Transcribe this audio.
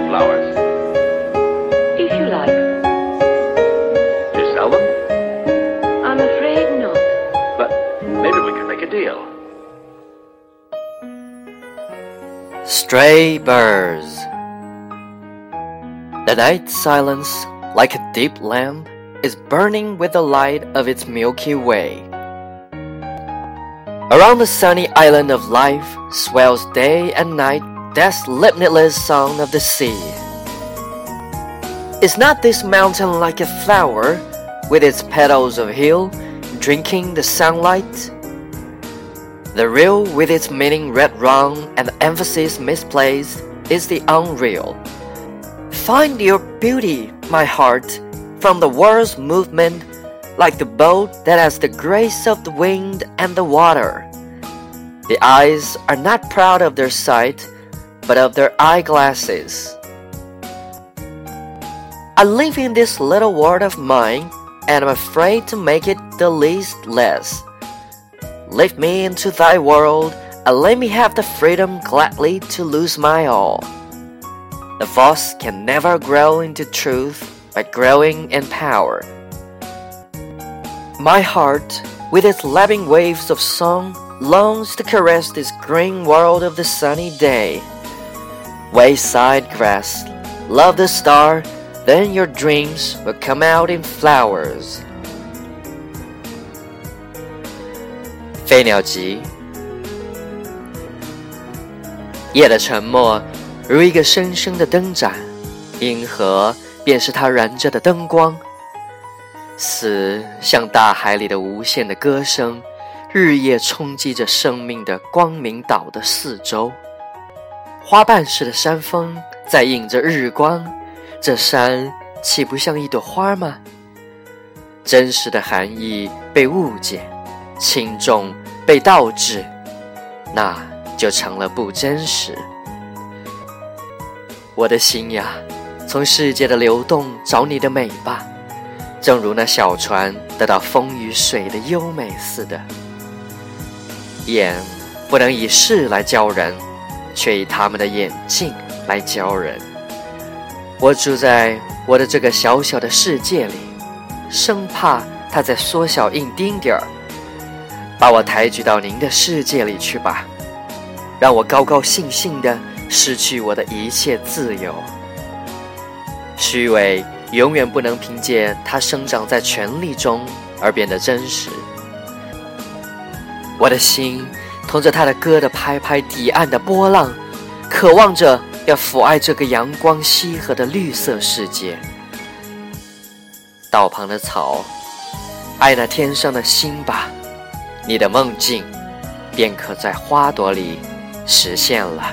say they're flowers. If you like. Do you sell them? I'm afraid not. But maybe we could make a deal. Stray birds. The night silence, like a deep lamp, is burning with the light of its Milky Way. Around the sunny island of life swells day and night that limitless song of the sea. Is not this mountain like a flower, with its petals of hill, drinking the sunlight? The real, with its meaning read wrong and emphasis misplaced, is the unreal. Find your beauty, my heart, from the world's movement, like the boat that has the grace of the wind and the water. The eyes are not proud of their sight, but of their eyeglasses. I live in this little world of mine, and I'm afraid to make it the least less. Lift me into thy world, and let me have the freedom gladly to lose my all. The false can never grow into truth by growing in power. My heart, with its lapping waves of song, longs to caress this green world of the sunny day. Wayside grass, love the star, then your dreams will come out in flowers. 飞鸟集，夜的沉默如一个深深的灯盏，银河便是它燃着的灯光。死像大海里的无限的歌声，日夜冲击着生命的光明岛的四周。花瓣似的山峰在映着日光，这山岂不像一朵花吗？真实的含义被误解，轻重被倒置，那就成了不真实。我的心呀，从世界的流动找你的美吧，正如那小船得到风与水的优美似的。眼不能以事来教人，却以他们的眼镜来教人。我住在我的这个小小的世界里，生怕它再缩小一丁点儿。把我抬举到您的世界里去吧，让我高高兴兴的失去我的一切自由。虚伪永远不能凭借它生长在权力中而变得真实。我的心同着他的歌的拍拍堤岸的波浪，渴望着要抚爱这个阳光西河的绿色世界。道旁的草，爱那天上的星吧。你的梦境，便可在花朵里实现了。